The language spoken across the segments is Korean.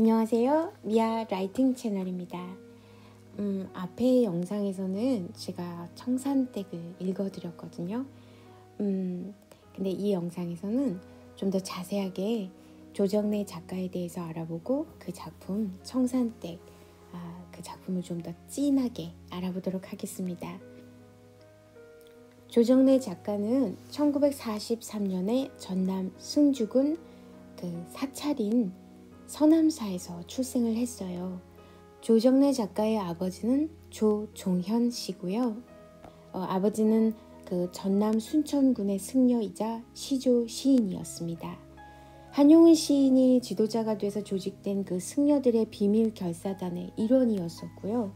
안녕하세요. 미아 라이팅 채널입니다. 음, 앞에 영상에서는 제가 청산댁을 읽어드렸거든요. 음, 근데 이 영상에서는 좀 더 자세하게 조정래 작가에 대해서 알아보고 그 작품 청산댁, 아, 그 작품을 좀 더 진하게 알아보도록 하겠습니다. 조정래 작가는 1943년에 전남 승주군 그 사찰인 서남사에서 출생을 했어요. 조정래 작가의 아버지는 조종현 씨고요. 어, 아버지는 그 전남 순천군의 승려이자 시조 시인이었습니다. 한용운 시인이 지도자가 돼서 조직된 그 승려들의 비밀 결사단의 일원이었었고요.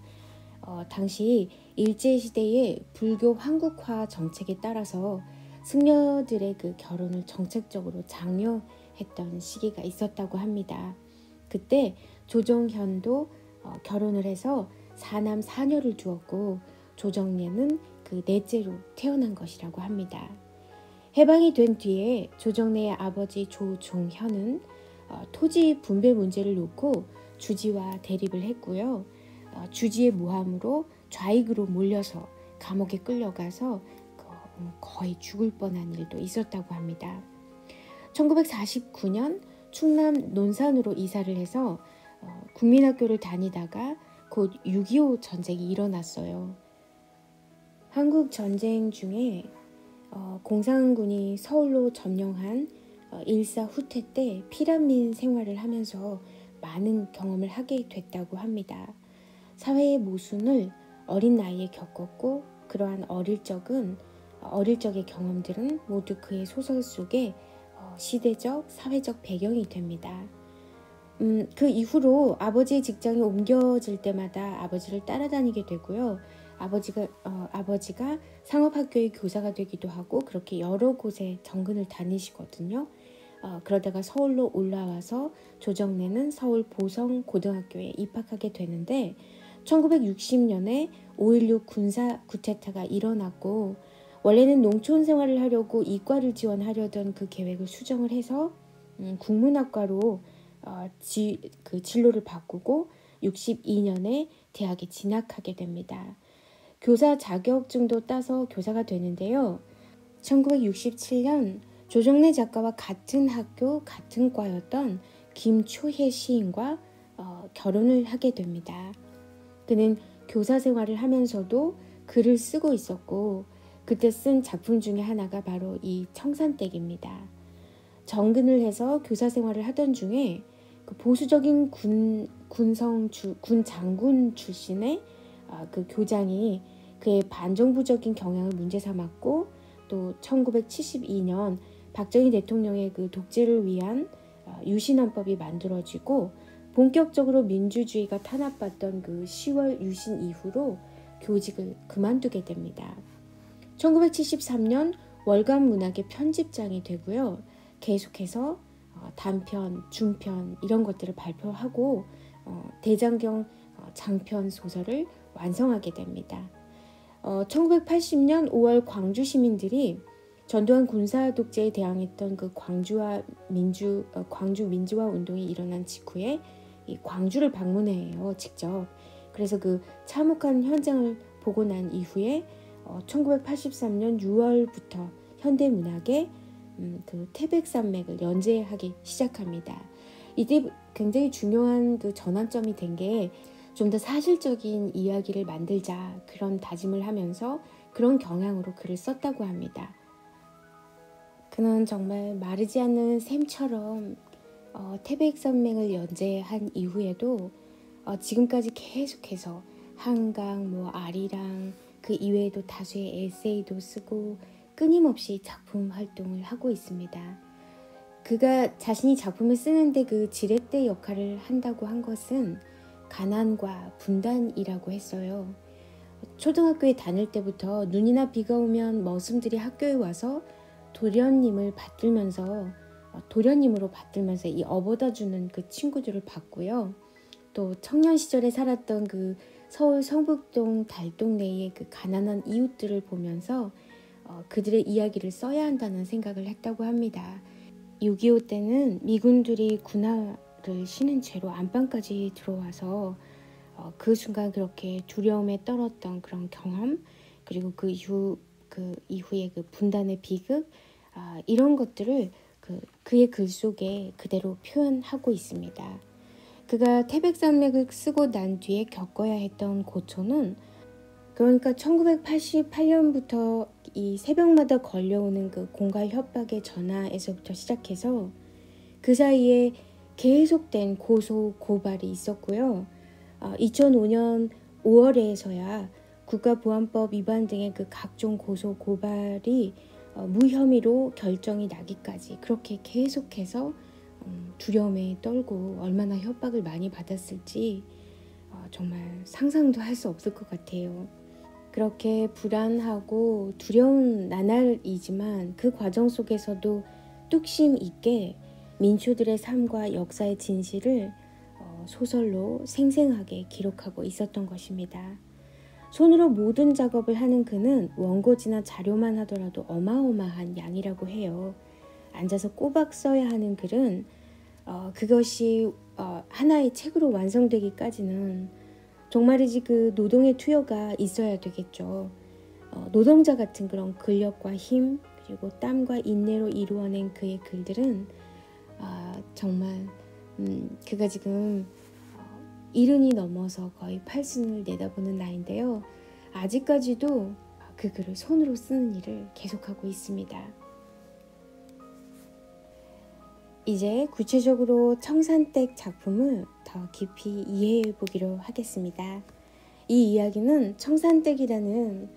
어, 당시 일제시대의 불교 한국화 정책에 따라서 승려들의 그 결혼을 정책적으로 장려 했던 시기가 있었다고 합니다. 그때 조정현도 어, 결혼을 해서 사남 사녀를 두었고 조정래는 그 넷째로 태어난 것이라고 합니다. 해방이 된 뒤에 조정래의 아버지 조종현은 어, 토지 분배 문제를 놓고 주지와 대립을 했고요. 어, 주지의 모함으로 좌익으로 몰려서 감옥에 끌려가서 음, 거의 죽을 뻔한 일도 있었다고 합니다. 1949년 충남 논산으로 이사를 해서 어, 국민학교를 다니다가 곧 6.25 전쟁이 일어났어요. 한국 전쟁 중에 어, 공산군이 서울로 점령한 어, 일사 후퇴 때 피란민 생활을 하면서 많은 경험을 하게 됐다고 합니다. 사회의 모순을 어린 나이에 겪었고 그러한 어릴 적은 어릴 적의 경험들은 모두 그의 소설 속에 어, 시대적, 사회적 배경이 됩니다. 음, 그 이후로 아버지의 직장이 옮겨질 때마다 아버지를 따라다니게 되고요. 아버지가 어, 아버지가 상업학교의 교사가 되기도 하고 그렇게 여러 곳에 정근을 다니시거든요. 어, 그러다가 서울로 올라와서 조정래는 서울 보성 고등학교에 입학하게 되는데 1960년에 5.16 군사 구테타가 일어났고 원래는 농촌 생활을 하려고 이과를 지원하려던 그 계획을 수정을 해서 음, 국문학과로 어, 지, 그 진로를 바꾸고 62년에 대학에 진학하게 됩니다. 교사 자격증도 따서 교사가 되는데요. 1967년 조정래 작가와 같은 학교 같은 과였던 김초혜 시인과 어, 결혼을 하게 됩니다. 그는 교사 생활을 하면서도 글을 쓰고 있었고 그때 쓴 작품 중에 하나가 바로 이 청산댁입니다. 정근을 해서 교사 생활을 하던 중에 그 보수적인 군 군성 주, 군 장군 출신의 아, 그 교장이 그의 반정부적인 경향을 문제 삼았고 또 1972년 박정희 대통령의 그 독재를 위한 아, 유신헌법이 만들어지고 본격적으로 민주주의가 탄압받던 그 10월 유신 이후로 교직을 그만두게 됩니다. 1973년 월간 문학의 편집장이 되고요. 계속해서 어, 단편, 중편 이런 것들을 발표하고 어, 대장경 어, 장편 소설을 완성하게 됩니다. 1980년 5월 광주 시민들이 전두환 군사 독재에 대항했던 그 광주와 민주 광주 민주화 운동이 일어난 직후에 이 광주를 방문해요 직접. 그래서 그 참혹한 현장을 보고 난 이후에 1983년 6월부터 현대 문학에 음, 그 태백산맥을 연재하기 시작합니다. 이때 굉장히 중요한 그 전환점이 된 게 좀 더 사실적인 이야기를 만들자 그런 다짐을 하면서 그런 경향으로 글을 썼다고 합니다. 그는 정말 마르지 않는 샘처럼 어, 태백산맥을 연재한 이후에도 어, 지금까지 계속해서 한강, 뭐 아리랑 그 이외에도 다수의 에세이도 쓰고 끊임없이 작품 활동을 하고 있습니다. 그가 자신이 작품을 쓰는데 그 지렛대 역할을 한다고 한 것은 가난과 분단이라고 했어요. 초등학교에 다닐 때부터 눈이나 비가 오면 머슴들이 학교에 와서 도련님을 받들면서 도련님으로 받들면서 이 업어다 주는 그 친구들을 봤고요. 또 청년 시절에 살았던 그 서울 성북동 달동네의 그 가난한 이웃들을 보면서 어, 그들의 이야기를 써야 한다는 생각을 했다고 합니다. 6.25 때는 미군들이 군함, 를 신은 채로 안방까지 들어와서 어, 그 순간 그렇게 두려움에 떨었던 그런 경험 그리고 그 이후 그 이후에 그 분단의 비극 아, 이런 것들을 그 그의 글 속에 그대로 표현하고 있습니다. 그가 태백산맥을 쓰고 난 뒤에 겪어야 했던 고초는 그러니까 1988년부터 이 새벽마다 걸려오는 그 공갈 협박의 전화에서부터 시작해서 그 사이에 계속된 고소 고발이 있었고요. 어, 2005년 5월에서야 국가보안법 위반 등의 그 각종 고소 고발이 어, 무혐의로 결정이 나기까지 그렇게 계속해서 음, 두려움에 떨고 얼마나 협박을 많이 받았을지 어, 정말 상상도 할 수 없을 것 같아요. 그렇게 불안하고 두려운 나날이지만 그 과정 속에서도 뚝심 있게 민초들의 삶과 역사의 진실을 어, 소설로 생생하게 기록하고 있었던 것입니다. 손으로 모든 작업을 하는 그는 원고지나 자료만 하더라도 어마어마한 양이라고 해요. 앉아서 꼬박 써야 하는 글은 어, 그것이 어, 하나의 책으로 완성되기까지는 정말이지 그 노동의 투여가 있어야 되겠죠. 어, 노동자 같은 그런 근력과 힘 그리고 땀과 인내로 이루어낸 그의 글들은 아, 정말 음, 그가 지금 어, 이른이 넘어서 거의 팔순을 내다보는 나이인데요. 아직까지도 그 글을 손으로 쓰는 일을 계속하고 있습니다. 이제 구체적으로 청산댁 작품을 더 깊이 이해해 보기로 하겠습니다. 이 이야기는 청산댁이라는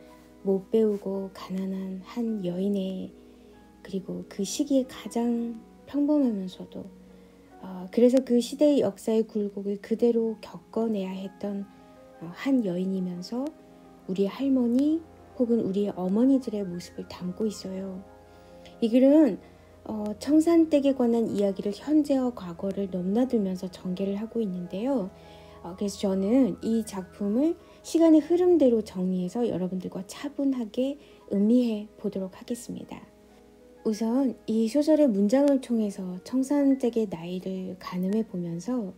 못 배우고 가난한 한 여인의 그리고 그 시기에 가장 평범하면서도 어, 그래서 그 시대의 역사의 굴곡을 그대로 겪어내야 했던 어, 한 여인이면서 우리 할머니 혹은 우리 어머니들의 모습을 담고 있어요. 이 글은 어, 청산댁에 관한 이야기를 현재와 과거를 넘나들면서 전개를 하고 있는데요. 어, 그래서 저는 이 작품을 시간의 흐름대로 정리해서 여러분들과 차분하게 음미해 보도록 하겠습니다. 우선 이 소설의 문장을 통해서 청산댁의 나이를 가늠해 보면서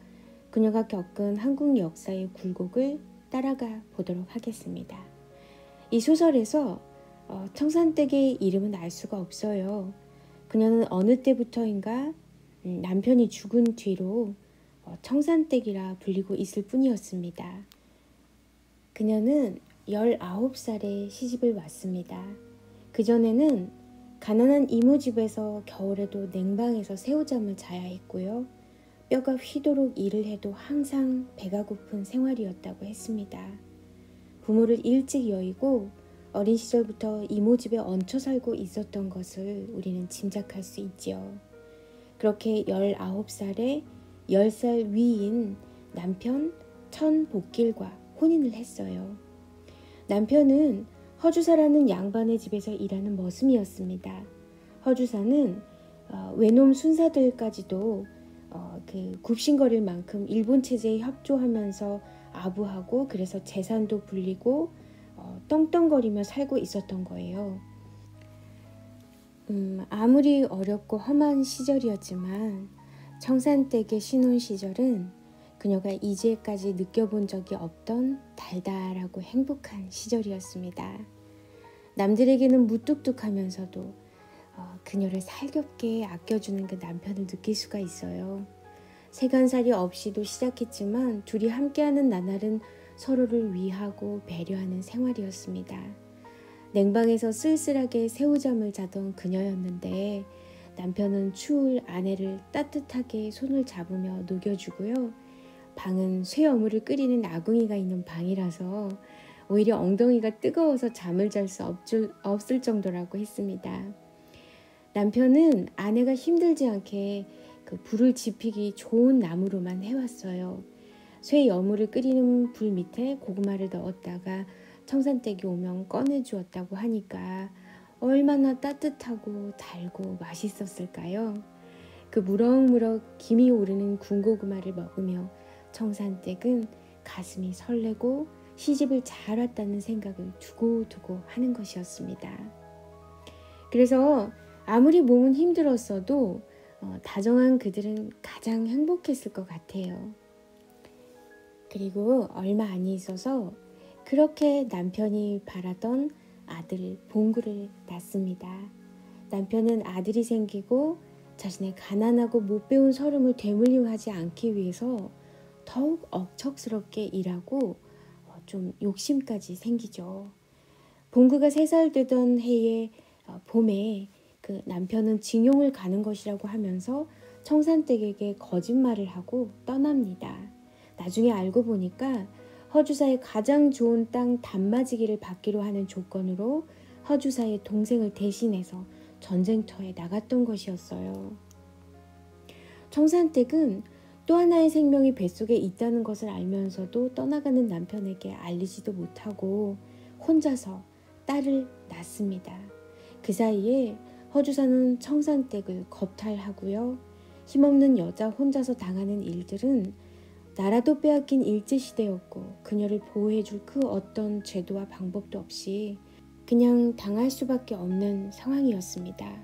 그녀가 겪은 한국 역사의 굴곡을 따라가 보도록 하겠습니다. 이 소설에서 어, 청산댁의 이름은 알 수가 없어요. 그녀는 어느 때부터인가 음, 남편이 죽은 뒤로 어, 청산댁이라 불리고 있을 뿐이었습니다. 그녀는 19살에 시집을 왔습니다. 그전에는 가난한 이모 집에서 겨울에도 냉방에서 새우잠을 자야 했고요. 뼈가 휘도록 일을 해도 항상 배가 고픈 생활이었다고 했습니다. 부모를 일찍 여의고 어린 시절부터 이모 집에 얹혀 살고 있었던 것을 우리는 짐작할 수 있지요. 그렇게 19살에 10살 위인 남편 천복길과 혼인을 했어요. 남편은 허주사라는 양반의 집에서 일하는 머슴이었습니다. 허주사는 어, 외놈 순사들까지도 어, 그 굽신거릴 만큼 일본 체제에 협조하면서 아부하고 그래서 재산도 불리고 어, 떵떵거리며 살고 있었던 거예요. 음, 아무리 어렵고 험한 시절이었지만 청산댁의 신혼 시절은 그녀가 이제까지 느껴본 적이 없던 달달하고 행복한 시절이었습니다. 남들에게는 무뚝뚝하면서도 어, 그녀를 살겹게 아껴주는 그 남편을 느낄 수가 있어요. 세간살이 없이도 시작했지만 둘이 함께하는 나날은 서로를 위하고 배려하는 생활이었습니다. 냉방에서 쓸쓸하게 새우잠을 자던 그녀였는데 남편은 추울 아내를 따뜻하게 손을 잡으며 녹여주고요. 방은 쇠어물을 끓이는 아궁이가 있는 방이라서 오히려 엉덩이가 뜨거워서 잠을 잘 수 없을 정도라고 했습니다. 남편은 아내가 힘들지 않게 그 불을 지피기 좋은 나무로만 해왔어요. 쇠 여물을 끓이는 불 밑에 고구마를 넣었다가 청산댁이 오면 꺼내 주었다고 하니까 얼마나 따뜻하고 달고 맛있었을까요? 그 무럭무럭 김이 오르는 군고구마를 먹으며 청산댁은 가슴이 설레고 시집을 잘 왔다는 생각을 두고두고 하는 것이었습니다. 그래서 아무리 몸은 힘들었어도 어, 다정한 그들은 가장 행복했을 것 같아요. 그리고 얼마 안 있어서 그렇게 남편이 바라던 아들 봉구를 낳습니다. 남편은 아들이 생기고 자신의 가난하고 못 배운 서름을 되물림하지 않기 위해서 더욱 억척스럽게 일하고 어, 좀 욕심까지 생기죠. 봉구가 세 살 되던 해에 어, 봄에 그 남편은 징용을 가는 것이라고 하면서 청산댁에게 거짓말을 하고 떠납니다. 나중에 알고 보니까 허주사의 가장 좋은 땅 단마지기를 받기로 하는 조건으로 허주사의 동생을 대신해서 전쟁터에 나갔던 것이었어요. 청산댁은 또 하나의 생명이 뱃속에 있다는 것을 알면서도 떠나가는 남편에게 알리지도 못하고 혼자서 딸을 낳습니다. 그 사이에 허주사는 청산댁을 겁탈하고요. 힘없는 여자 혼자서 당하는 일들은 나라도 빼앗긴 일제시대였고 그녀를 보호해줄 그 어떤 제도와 방법도 없이 그냥 당할 수밖에 없는 상황이었습니다.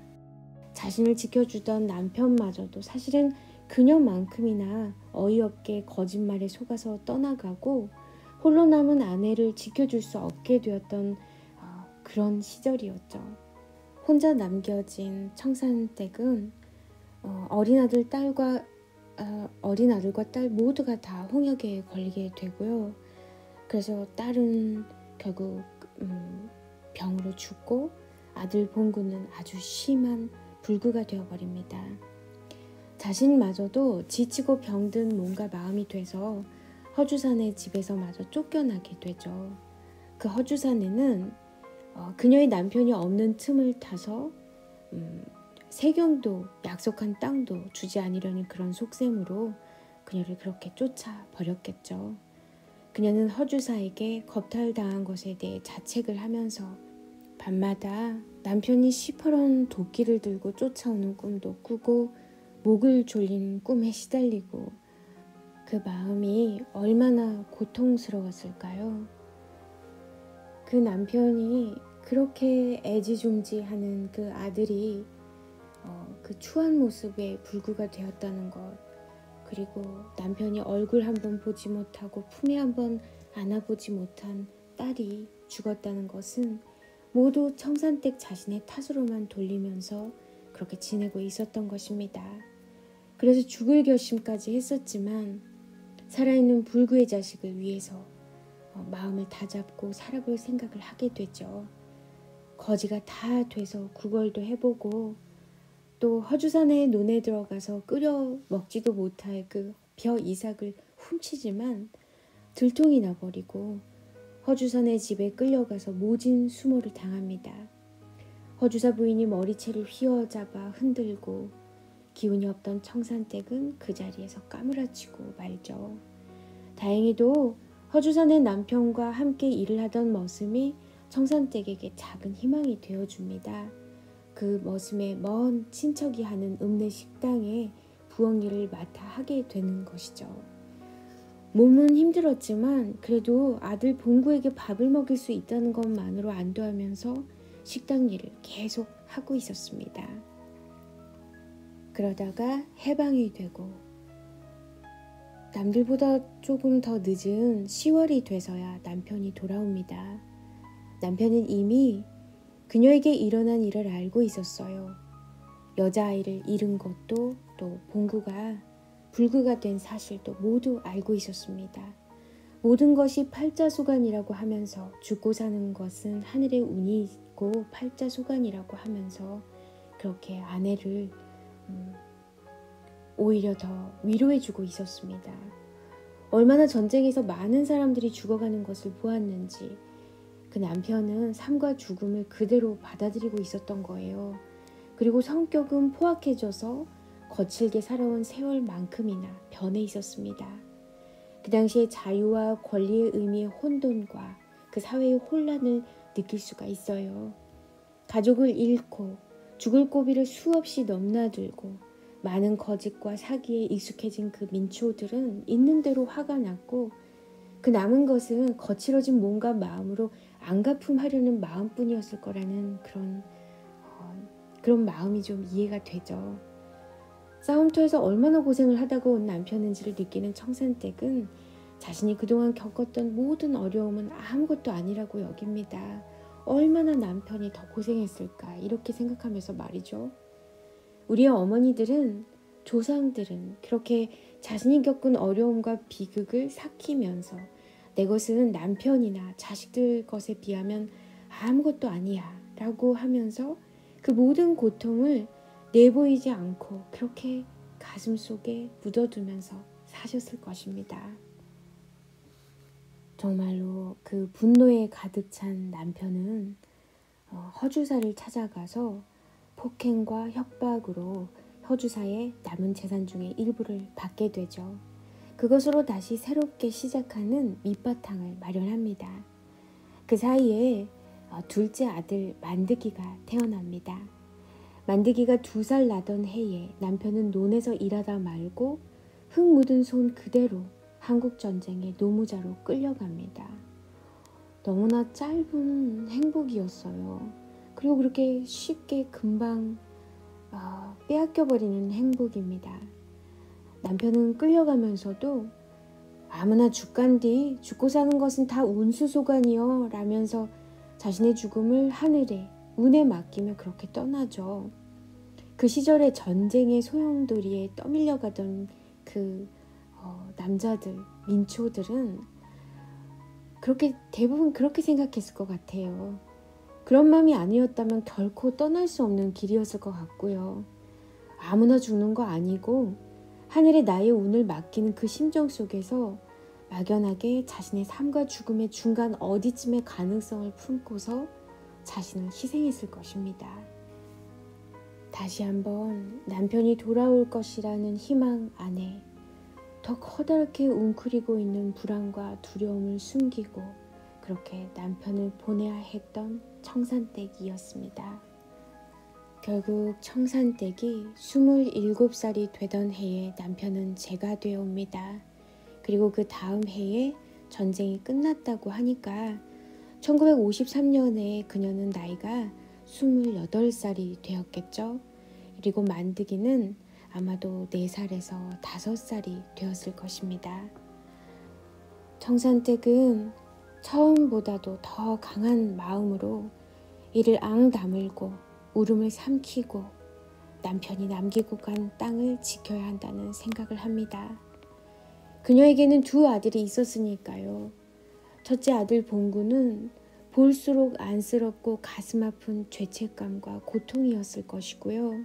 자신을 지켜주던 남편마저도 사실은 그녀만큼이나 어이없게 거짓말에 속아서 떠나가고 홀로 남은 아내를 지켜줄 수 없게 되었던 어, 그런 시절이었죠. 혼자 남겨진 청산댁은 어, 린 아들 딸과 어, 어린 아들과 딸 모두가 다 홍역에 걸리게 되고요. 그래서 딸은 결국 음, 병으로 죽고 아들 봉구는 아주 심한 불구가 되어버립니다. 자신마저도 지치고 병든 몸과 마음이 돼서 허주산의 집에서 마저 쫓겨나게 되죠. 그 허주산에는 어, 그녀의 남편이 없는 틈을 타서 음, 세경도 약속한 땅도 주지 않으려는 그런 속셈으로 그녀를 그렇게 쫓아 버렸겠죠. 그녀는 허주사에게 겁탈당한 것에 대해 자책을 하면서 밤마다 남편이 시퍼런 도끼를 들고 쫓아오는 꿈도 꾸고 목을 졸리는 꿈에 시달리고 그 마음이 얼마나 고통스러웠을까요? 그 남편이 그렇게 애지중지하는 그 아들이 어, 그 추한 모습에 불구가 되었다는 것 그리고 남편이 얼굴 한번 보지 못하고 품에 한번 안아보지 못한 딸이 죽었다는 것은 모두 청산댁 자신의 탓으로만 돌리면서 그렇게 지내고 있었던 것입니다. 그래서 죽을 결심까지 했었지만 살아있는 불구의 자식을 위해서 어, 마음을 다잡고 살아볼 생각을 하게 되죠. 거지가 다 돼서 구걸도 해보고 또 허주산의 논에 들어가서 끓여 먹지도 못할 그 벼 이삭을 훔치지만 들통이 나버리고 허주산의 집에 끌려가서 모진 수모를 당합니다. 허주사 부인이 머리채를 휘어잡아 흔들고 기운이 없던 청산댁은 그 자리에서 까무라치고 말죠. 다행히도 허주산의 남편과 함께 일을 하던 머슴이 청산댁에게 작은 희망이 되어줍니다. 그 머슴의 먼 친척이 하는 읍내 식당에 부엌 일을 맡아 하게 되는 것이죠. 몸은 힘들었지만 그래도 아들 봉구에게 밥을 먹일 수 있다는 것만으로 안도하면서 식당 일을 계속 하고 있었습니다. 그러다가 해방이 되고 남들보다 조금 더 늦은 10월이 돼서야 남편이 돌아옵니다. 남편은 이미 그녀에게 일어난 일을 알고 있었어요. 여자아이를 잃은 것도 또 봉구가 불구가 된 사실도 모두 알고 있었습니다. 모든 것이 팔자소간이라고 하면서 죽고 사는 것은 하늘의 운이 있고 팔자소간이라고 하면서 그렇게 아내를 음, 오히려 더 위로해주고 있었습니다. 얼마나 전쟁에서 많은 사람들이 죽어가는 것을 보았는지 그 남편은 삶과 죽음을 그대로 받아들이고 있었던 거예요. 그리고 성격은 포악해져서 거칠게 살아온 세월만큼이나 변해 있었습니다. 그 당시에 자유와 권리의 의미의 혼돈과 그 사회의 혼란을 느낄 수가 있어요. 가족을 잃고 죽을 고비를 수없이 넘나들고 많은 거짓과 사기에 익숙해진 그 민초들은 있는 대로 화가 났고 그 남은 것은 거칠어진 몸과 마음으로 안가품하려는 마음뿐이었을 거라는 그런 어, 그런 마음이 좀 이해가 되죠. 싸움터에서 얼마나 고생을 하다가 온 남편인지를 느끼는 청산댁은 자신이 그동안 겪었던 모든 어려움은 아무것도 아니라고 여깁니다. 얼마나 남편이 더 고생했을까 이렇게 생각하면서 말이죠. 우리의 어머니들은 조상들은 그렇게 자신이 겪은 어려움과 비극을 삭히면서 내 것은 남편이나 자식들 것에 비하면 아무것도 아니야 라고 하면서 그 모든 고통을 내보이지 않고 그렇게 가슴 속에 묻어두면서 사셨을 것입니다. 정말로 그 분노에 가득 찬 남편은 어, 허주사를 찾아가서 폭행과 협박으로 허주사의 남은 재산 중에 일부를 받게 되죠. 그것으로 다시 새롭게 시작하는 밑바탕을 마련합니다. 그 사이에 어, 둘째 아들 만드기가 태어납니다. 만드기가 두 살 나던 해에 남편은 논에서 일하다 말고 흙 묻은 손 그대로 한국 전쟁의 노무자로 끌려갑니다. 너무나 짧은 행복이었어요. 그리고 그렇게 쉽게 금방 어, 빼앗겨버리는 행복입니다. 남편은 끌려가면서도 아무나 죽간뒤 죽고 사는 것은 다 운수소관이요 라면서 자신의 죽음을 하늘에 운에 맡기며 그렇게 떠나죠. 그 시절의 전쟁의 소용돌이에 떠밀려가던 그 어, 남자들, 민초들은 그렇게 대부분 그렇게 생각했을 것 같아요. 그런 마음이 아니었다면 결코 떠날 수 없는 길이었을 것 같고요. 아무나 죽는 거 아니고 하늘에 나의 운을 맡기는 그 심정 속에서 막연하게 자신의 삶과 죽음의 중간 어디쯤의 가능성을 품고서 자신을 희생했을 것입니다. 다시 한번 남편이 돌아올 것이라는 희망 안에 더 커다랗게 웅크리고 있는 불안과 두려움을 숨기고 그렇게 남편을 보내야 했던 청산댁이었습니다. 결국 청산댁이 27살이 되던 해에 남편은 제가 되어옵니다. 그리고 그 다음 해에 전쟁이 끝났다고 하니까 1953년에 그녀는 나이가 28살이 되었겠죠. 그리고 만드기는 아마도 4살에서 5살이 되었을 것입니다. 청산댁은 처음보다도 더 강한 마음으로 이를 앙 다물고 울음을 삼키고 남편이 남기고 간 땅을 지켜야 한다는 생각을 합니다. 그녀에게는 두 아들이 있었으니까요. 첫째 아들 봉구는 볼수록 안쓰럽고 가슴 아픈 죄책감과 고통이었을 것이고요.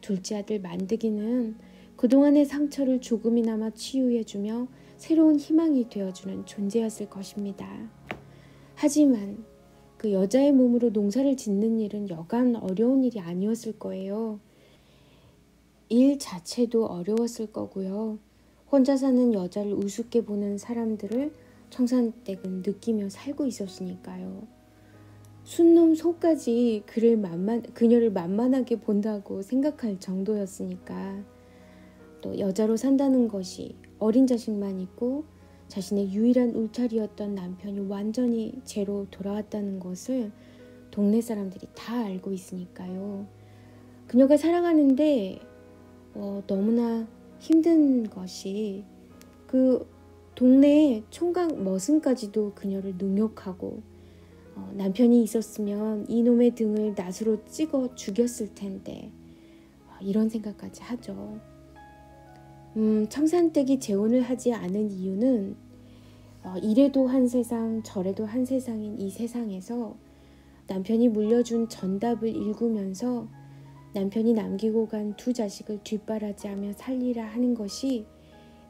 둘째 아들 만드기는 그동안의 상처를 조금이나마 치유해주며 새로운 희망이 되어주는 존재였을 것입니다. 하지만 그 여자의 몸으로 농사를 짓는 일은 여간 어려운 일이 아니었을 거예요. 일 자체도 어려웠을 거고요. 혼자 사는 여자를 우습게 보는 사람들을 청산댁은 느끼며 살고 있었으니까요. 순놈 소까지 그를 만만, 그녀를 만만하게 본다고 생각할 정도였으니까 또 여자로 산다는 것이 어린 자식만 있고 자신의 유일한 울타리였던 남편이 완전히 죄로 돌아왔다는 것을 동네 사람들이 다 알고 있으니까요. 그녀가 살아가는데 어, 너무나 힘든 것이 그 동네의 총각 머슴까지도 그녀를 능욕하고 어, 남편이 있었으면 이놈의 등을 낫으로 찍어 죽였을 텐데 어, 이런 생각까지 하죠. 음, 청산댁이 재혼을 하지 않은 이유는 어, 이래도 한 세상 저래도 한 세상인 이 세상에서 남편이 물려준 전답을 읽으면서 남편이 남기고 간 두 자식을 뒷바라지하며 살리라 하는 것이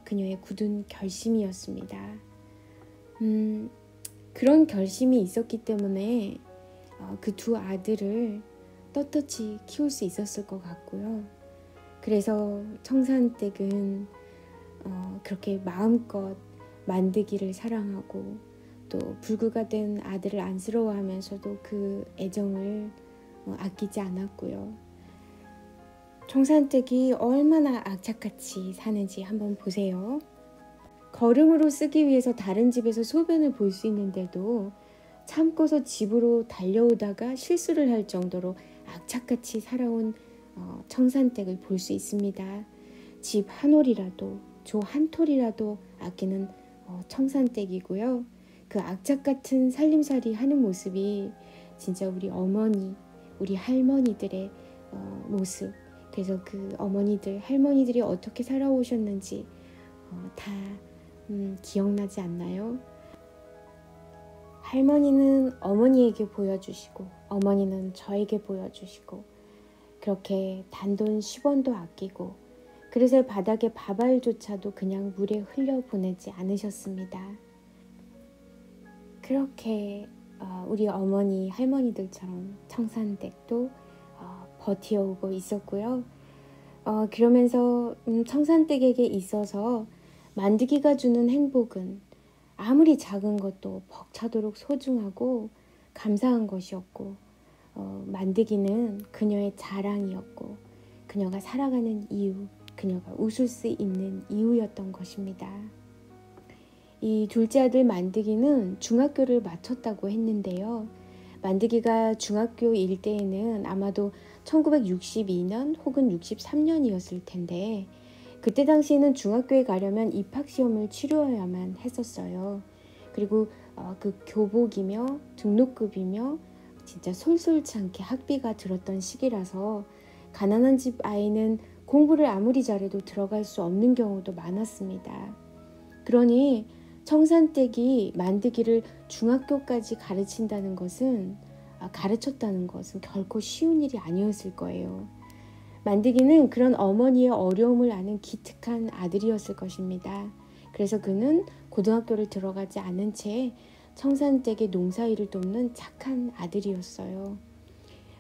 그녀의 굳은 결심이었습니다. 음, 그런 결심이 있었기 때문에 어, 그두 아들을 떳떳이 키울 수 있었을 것 같고요. 그래서 청산댁은 어, 그렇게 마음껏 만드기를 사랑하고 또 불구가 된 아들을 안쓰러워하면서도 그 애정을 어, 아끼지 않았고요. 청산댁이 얼마나 악착같이 사는지 한번 보세요. 걸음으로 쓰기 위해서 다른 집에서 소변을 볼 수 있는데도 참고서 집으로 달려오다가 실수를 할 정도로 악착같이 살아온 어, 청산댁을 볼 수 있습니다. 집 한 올이라도 조 한 톨이라도 아끼는 어, 청산댁이고요. 그 악착 같은 살림살이 하는 모습이 진짜 우리 어머니, 우리 할머니들의 어, 모습. 그래서 그 어머니들, 할머니들이 어떻게 살아오셨는지 어, 다 음, 기억나지 않나요? 할머니는 어머니에게 보여주시고 어머니는 저에게 보여주시고 그렇게 단돈 10원도 아끼고 그릇의 바닥에 밥알조차도 그냥 물에 흘려 보내지 않으셨습니다. 그렇게 어, 우리 어머니 할머니들처럼 청산댁도 어, 버티어오고 있었고요. 어, 그러면서 음, 청산댁에게 있어서 만드기가 주는 행복은 아무리 작은 것도 벅차도록 소중하고 감사한 것이었고 어, 만드기는 그녀의 자랑이었고 그녀가 살아가는 이유, 그녀가 웃을 수 있는 이유였던 것입니다. 이 둘째 아들 만드기는 중학교를 마쳤다고 했는데요. 만드기가 중학교 일 때에는 아마도 1962년 혹은 63년이었을 텐데 그때 당시에는 중학교에 가려면 입학 시험을 치루어야만 했었어요. 그리고 어, 그 교복이며 등록급이며 진짜 솔솔치 않게 학비가 들었던 시기라서 가난한 집 아이는 공부를 아무리 잘해도 들어갈 수 없는 경우도 많았습니다. 그러니 청산댁이 만드기를 중학교까지 가르친다는 것은 아, 가르쳤다는 것은 결코 쉬운 일이 아니었을 거예요. 만드기는 그런 어머니의 어려움을 아는 기특한 아들이었을 것입니다. 그래서 그는 고등학교를 들어가지 않은 채 청산댁의 농사일을 돕는 착한 아들이었어요.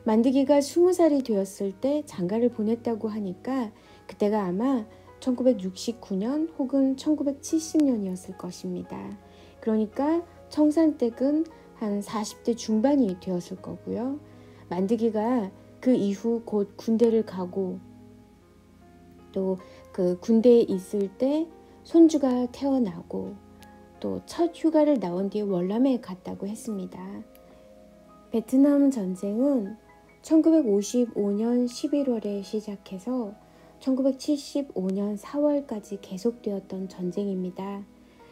만드기가 스무 살이 되었을 때 장가를 보냈다고 하니까 그때가 아마 1969년 혹은 1970년이었을 것입니다. 그러니까 청산댁은 한 40대 중반이 되었을 거고요. 만드기가 그 이후 곧 군대를 가고 또 그 군대에 있을 때 손주가 태어나고 또 첫 휴가를 나온 뒤에 월남에 갔다고 했습니다. 베트남 전쟁은 1955년 11월에 시작해서 1975년 4월까지 계속되었던 전쟁입니다.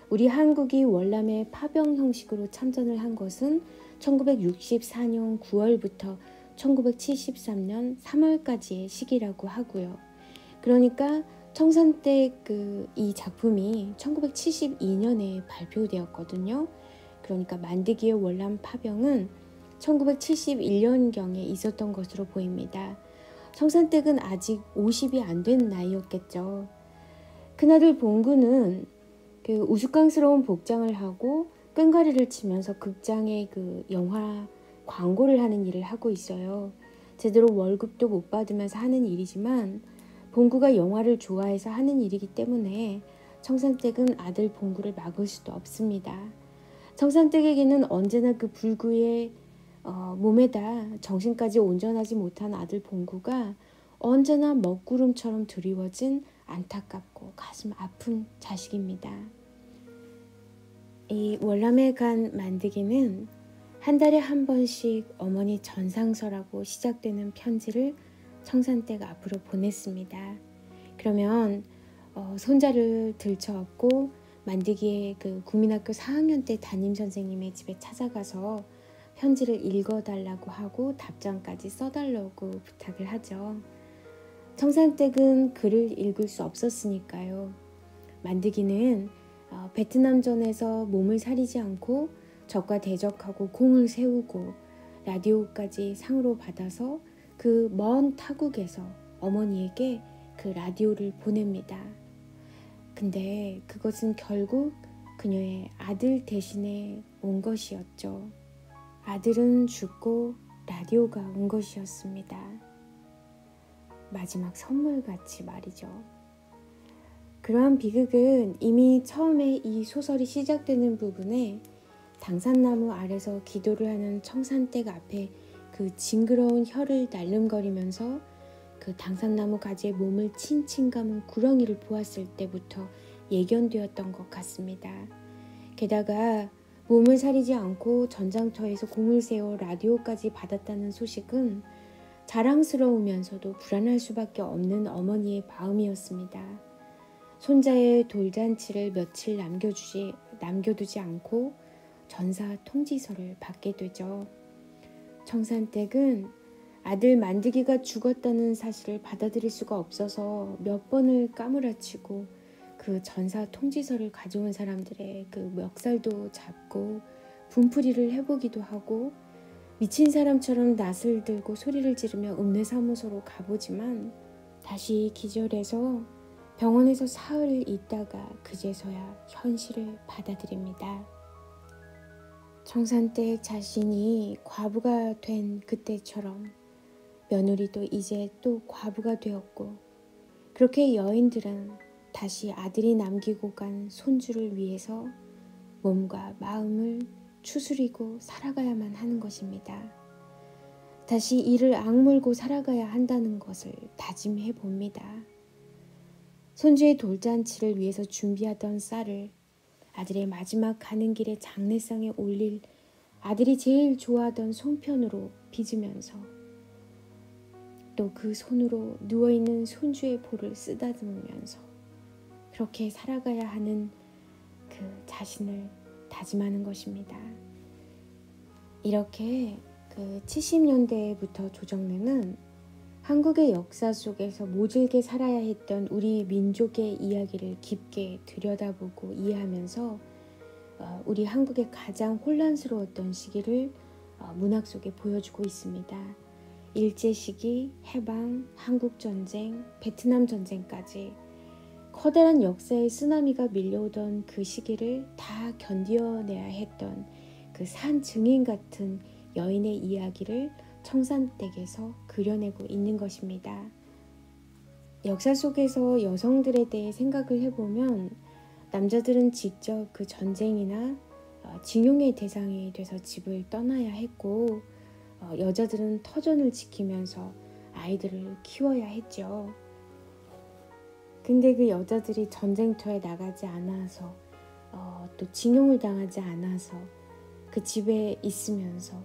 우리 한국이 월남에 파병 형식으로 참전을 한 것은 1964년 9월부터 1973년 3월까지의 시기라고 하고요. 그러니까 청산 때 그 이 작품이 1972년에 발표되었거든요. 그러니까 만드기의 월남 파병은 1971년경에 있었던 것으로 보입니다. 청산댁은 아직 50이 안 된 나이였겠죠. 큰아들 봉구는 그 우스꽝스러운 복장을 하고 끈가리를 치면서 극장의 그 영화 광고를 하는 일을 하고 있어요. 제대로 월급도 못 받으면서 하는 일이지만 봉구가 영화를 좋아해서 하는 일이기 때문에 청산댁은 아들 봉구를 막을 수도 없습니다. 청산댁에게는 언제나 그 불구의 어, 몸에다 정신까지 온전하지 못한 아들 봉구가 언제나 먹구름처럼 드리워진 안타깝고 가슴 아픈 자식입니다. 이 월남에 간 만드기는 한 달에 한 번씩 어머니 전상서라고 시작되는 편지를 청산댁 앞으로 보냈습니다. 그러면 어, 손자를 들쳐업고 만드기의 그 국민학교 4학년 때 담임 선생님의 집에 찾아가서 편지를 읽어달라고 하고 답장까지 써달라고 부탁을 하죠. 청산댁은 글을 읽을 수 없었으니까요. 만드기는 어, 베트남전에서 몸을 사리지 않고 적과 대적하고 공을 세우고 라디오까지 상으로 받아서 그 먼 타국에서 어머니에게 그 라디오를 보냅니다. 근데 그것은 결국 그녀의 아들 대신에 온 것이었죠. 아들은 죽고 라디오가 온 것이었습니다. 마지막 선물같이 말이죠. 그러한 비극은 이미 처음에 이 소설이 시작되는 부분에 당산나무 아래서 기도를 하는 청산댁 앞에 그 징그러운 혀를 날름거리면서 그 당산나무 가지에 몸을 칭칭 감은 구렁이를 보았을 때부터 예견되었던 것 같습니다. 게다가 몸을 사리지 않고 전장터에서 공을 세워 라디오까지 받았다는 소식은 자랑스러우면서도 불안할 수밖에 없는 어머니의 마음이었습니다. 손자의 돌잔치를 며칠 남겨주지, 남겨두지 않고 전사 통지서를 받게 되죠. 청산댁은 아들 만드기가 죽었다는 사실을 받아들일 수가 없어서 몇 번을 까무라치고 그 전사 통지서를 가져온 사람들의 그 멱살도 잡고 분풀이를 해보기도 하고 미친 사람처럼 낯을 들고 소리를 지르며 읍내사무소로 가보지만 다시 기절해서 병원에서 사흘 있다가 그제서야 현실을 받아들입니다. 청산댁 자신이 과부가 된 그때처럼 며느리도 이제 또 과부가 되었고 그렇게 여인들은 다시 아들이 남기고 간 손주를 위해서 몸과 마음을 추스리고 살아가야만 하는 것입니다. 다시 이를 악물고 살아가야 한다는 것을 다짐해 봅니다. 손주의 돌잔치를 위해서 준비하던 쌀을 아들의 마지막 가는 길에 장례상에 올릴 아들이 제일 좋아하던 송편으로 빚으면서 또 그 손으로 누워있는 손주의 볼을 쓰다듬으면서 그렇게 살아가야 하는 그 자신을 다짐하는 것입니다. 이렇게 그 70년대부터 조정래는 한국의 역사 속에서 모질게 살아야 했던 우리 민족의 이야기를 깊게 들여다보고 이해하면서 어, 우리 한국의 가장 혼란스러웠던 시기를 어, 문학 속에 보여주고 있습니다. 일제 시기, 해방, 한국 전쟁, 베트남 전쟁까지 커다란 역사의 쓰나미가 밀려오던 그 시기를 다 견뎌내야 했던 그 산 증인 같은 여인의 이야기를 청산댁에서 그려내고 있는 것입니다. 역사 속에서 여성들에 대해 생각을 해보면 남자들은 직접 그 전쟁이나 어, 징용의 대상이 돼서 집을 떠나야 했고 어, 여자들은 터전을 지키면서 아이들을 키워야 했죠. 근데 그 여자들이 전쟁터에 나가지 않아서 어, 또 징용을 당하지 않아서 그 집에 있으면서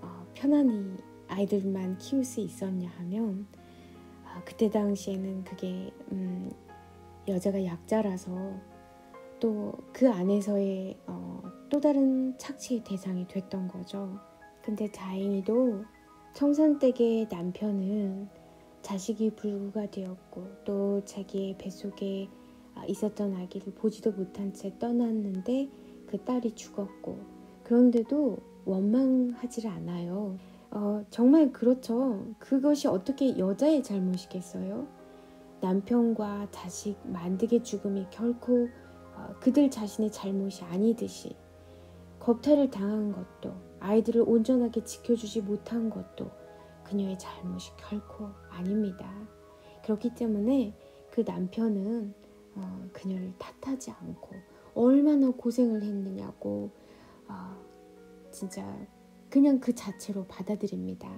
어, 편안히 아이들만 키울 수 있었냐 하면 어, 그때 당시에는 그게 음, 여자가 약자라서 또 그 안에서의 어, 또 다른 착취의 대상이 됐던 거죠. 근데 다행히도 청산댁의 남편은 자식이 불구가 되었고 또 자기의 뱃속에 아, 있었던 아기를 보지도 못한 채 떠났는데 그 딸이 죽었고 그런데도 원망하지 않아요. 어, 정말 그렇죠. 그것이 어떻게 여자의 잘못이겠어요? 남편과 자식 만득의 죽음이 결코 어, 그들 자신의 잘못이 아니듯이 겁탈을 당한 것도 아이들을 온전하게 지켜주지 못한 것도 그녀의 잘못이 결코 아닙니다. 그렇기 때문에 그 남편은 어, 그녀를 탓하지 않고 얼마나 고생을 했느냐고 어, 진짜 그냥 그 자체로 받아들입니다.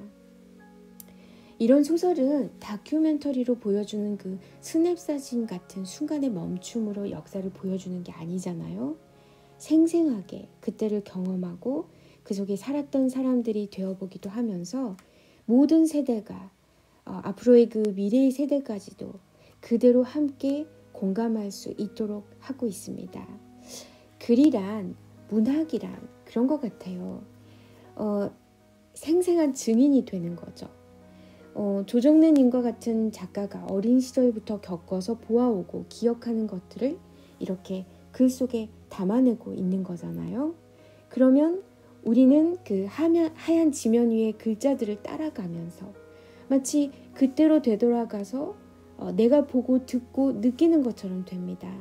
이런 소설은 다큐멘터리로 보여주는 그 스냅 사진 같은 순간의 멈춤으로 역사를 보여주는 게 아니잖아요. 생생하게 그때를 경험하고 그 속에 살았던 사람들이 되어보기도 하면서 모든 세대가 어, 앞으로의 그 미래의 세대까지도 그대로 함께 공감할 수 있도록 하고 있습니다. 글이란 문학이란 그런 것 같아요. 어, 생생한 증인이 되는 거죠. 어, 조정래님과 같은 작가가 어린 시절부터 겪어서 보아오고 기억하는 것들을 이렇게 글 속에 담아내고 있는 거잖아요. 그러면 우리는 그 하얀, 하얀 지면 위에 글자들을 따라가면서 마치 그때로 되돌아가서 어, 내가 보고 듣고 느끼는 것처럼 됩니다.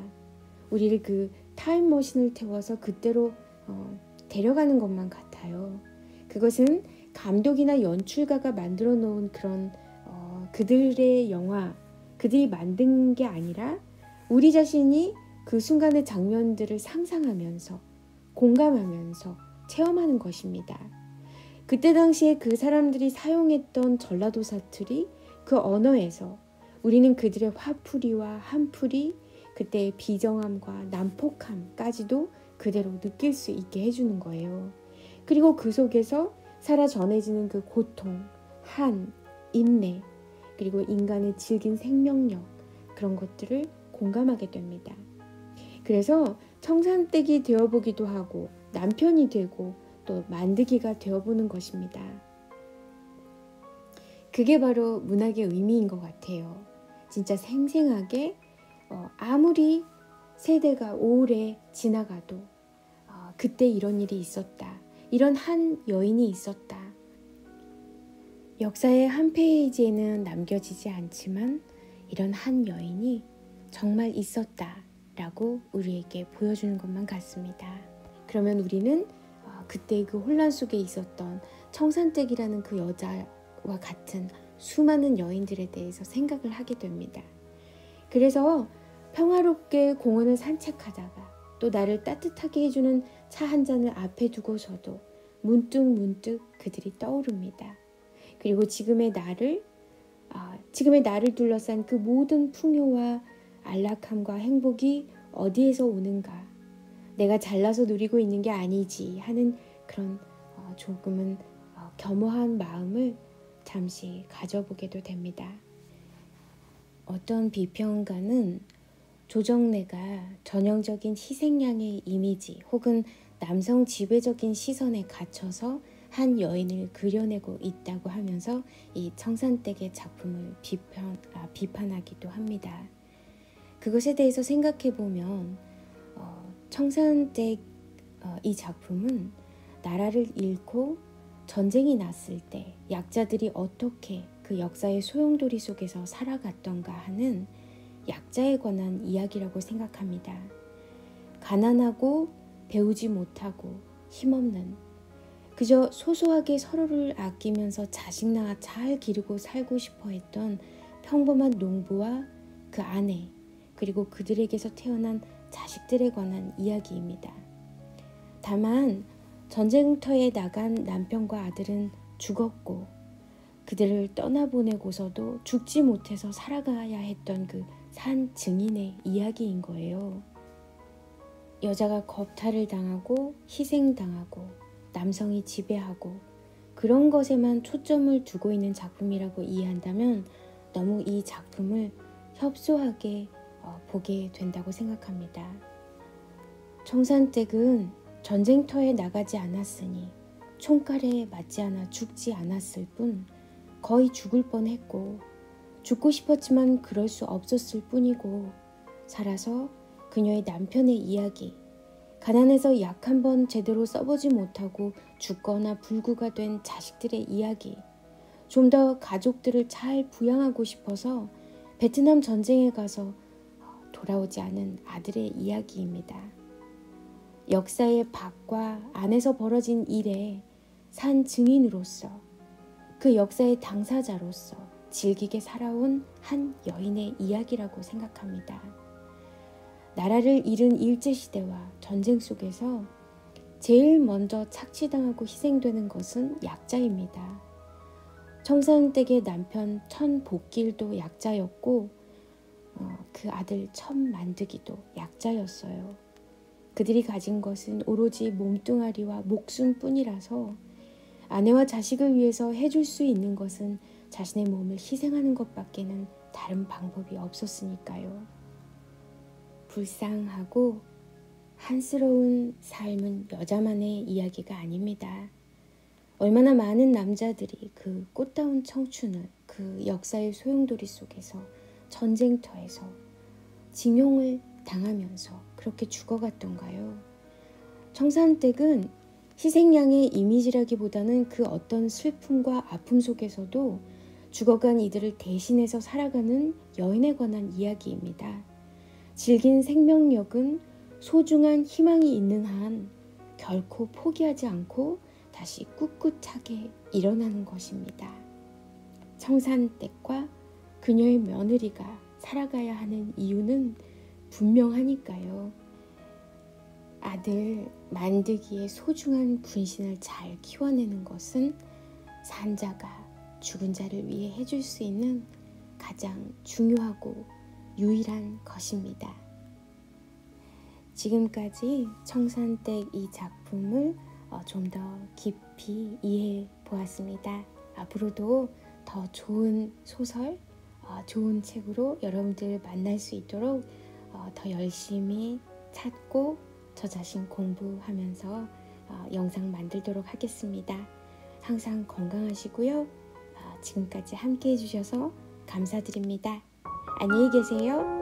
우리를 그 타임머신을 태워서 그때로 어, 데려가는 것만 같아요. 그것은 감독이나 연출가가 만들어 놓은 그런 어, 그들의 영화, 그들이 만든 게 아니라 우리 자신이 그 순간의 장면들을 상상하면서 공감하면서 체험하는 것입니다. 그때 당시에 그 사람들이 사용했던 전라도 사투리, 그 언어에서 우리는 그들의 화풀이와 한풀이, 그때의 비정함과 난폭함까지도 그대로 느낄 수 있게 해주는 거예요. 그리고 그 속에서 살아 전해지는 그 고통, 한, 인내, 그리고 인간의 질긴 생명력 그런 것들을 공감하게 됩니다. 그래서 청산댁이 되어보기도 하고 남편이 되고 또 만드기가 되어보는 것입니다. 그게 바로 문학의 의미인 것 같아요. 진짜 생생하게 어, 아무리 세대가 오래 지나가도 어, 그때 이런 일이 있었다. 이런 한 여인이 있었다. 역사의 한 페이지에는 남겨지지 않지만 이런 한 여인이 정말 있었다. 라고 우리에게 보여주는 것만 같습니다. 그러면 우리는 어, 그때 그 혼란 속에 있었던 청산댁이라는 그 여자와 같은 수많은 여인들에 대해서 생각을 하게 됩니다. 그래서 평화롭게 공원을 산책하다가 또 나를 따뜻하게 해주는 차 한 잔을 앞에 두고서도 문득 문득 그들이 떠오릅니다. 그리고 지금의 나를 아, 지금의 나를 둘러싼 그 모든 풍요와 안락함과 행복이 어디에서 오는가? 내가 잘나서 누리고 있는 게 아니지 하는 그런 어, 조금은 어, 겸허한 마음을 잠시 가져보게도 됩니다. 어떤 비평가는 조정래가 전형적인 희생양의 이미지 혹은 남성 지배적인 시선에 갇혀서 한 여인을 그려내고 있다고 하면서 이 청산댁의 작품을 비판, 아, 비판하기도 합니다. 그것에 대해서 생각해 보면 어, 청산댁 어, 이 작품은 나라를 잃고 전쟁이 났을 때 약자들이 어떻게 그 역사의 소용돌이 속에서 살아갔던가 하는 약자에 관한 이야기라고 생각합니다. 가난하고 배우지 못하고 힘없는 그저 소소하게 서로를 아끼면서 자식 낳아 잘 기르고 살고 싶어 했던 평범한 농부와 그 아내 그리고 그들에게서 태어난 자식들에 관한 이야기입니다. 다만 전쟁터에 나간 남편과 아들은 죽었고 그들을 떠나보내고서도 죽지 못해서 살아가야 했던 그 산 증인의 이야기인 거예요. 여자가 겁탈을 당하고 희생당하고 남성이 지배하고 그런 것에만 초점을 두고 있는 작품이라고 이해한다면 너무 이 작품을 협소하게 어, 보게 된다고 생각합니다. 청산댁은 전쟁터에 나가지 않았으니 총칼에 맞지 않아 죽지 않았을 뿐 거의 죽을 뻔했고 죽고 싶었지만 그럴 수 없었을 뿐이고 살아서 그녀의 남편의 이야기 가난해서 약 한 번 제대로 써보지 못하고 죽거나 불구가 된 자식들의 이야기 좀 더 가족들을 잘 부양하고 싶어서 베트남 전쟁에 가서 돌아오지 않은 아들의 이야기입니다. 역사의 밖과 안에서 벌어진 일에 산 증인으로서 그 역사의 당사자로서 즐기게 살아온 한 여인의 이야기라고 생각합니다. 나라를 잃은 일제시대와 전쟁 속에서 제일 먼저 착취당하고 희생되는 것은 약자입니다. 청산댁의 남편 천복길도 약자였고 어, 그 아들 천만드기도 약자였어요. 그들이 가진 것은 오로지 몸뚱아리와 목숨뿐이라서 아내와 자식을 위해서 해줄 수 있는 것은 자신의 몸을 희생하는 것밖에는 다른 방법이 없었으니까요. 불쌍하고 한스러운 삶은 여자만의 이야기가 아닙니다. 얼마나 많은 남자들이 그 꽃다운 청춘을 그 역사의 소용돌이 속에서 전쟁터에서 징용을 당하면서 그렇게 죽어갔던가요? 청산댁은 희생양의 이미지라기보다는 그 어떤 슬픔과 아픔 속에서도 죽어간 이들을 대신해서 살아가는 여인에 관한 이야기입니다. 질긴 생명력은 소중한 희망이 있는 한 결코 포기하지 않고 다시 꿋꿋하게 일어나는 것입니다. 청산댁과 그녀의 며느리가 살아가야 하는 이유는 분명하니까요. 아들 만드기에 소중한 분신을 잘 키워내는 것은 산자가 죽은 자를 위해 해줄 수 있는 가장 중요하고 유일한 것입니다. 지금까지 청산댁 이 작품을 어, 좀더 깊이 이해해 보았습니다. 앞으로도 더 좋은 소설, 어, 좋은 책으로 여러분들 만날 수 있도록 어, 더 열심히 찾고 저 자신 공부하면서 영상 만들도록 하겠습니다. 항상 건강하시고요. 지금까지 함께 해주셔서 감사드립니다. 안녕히 계세요.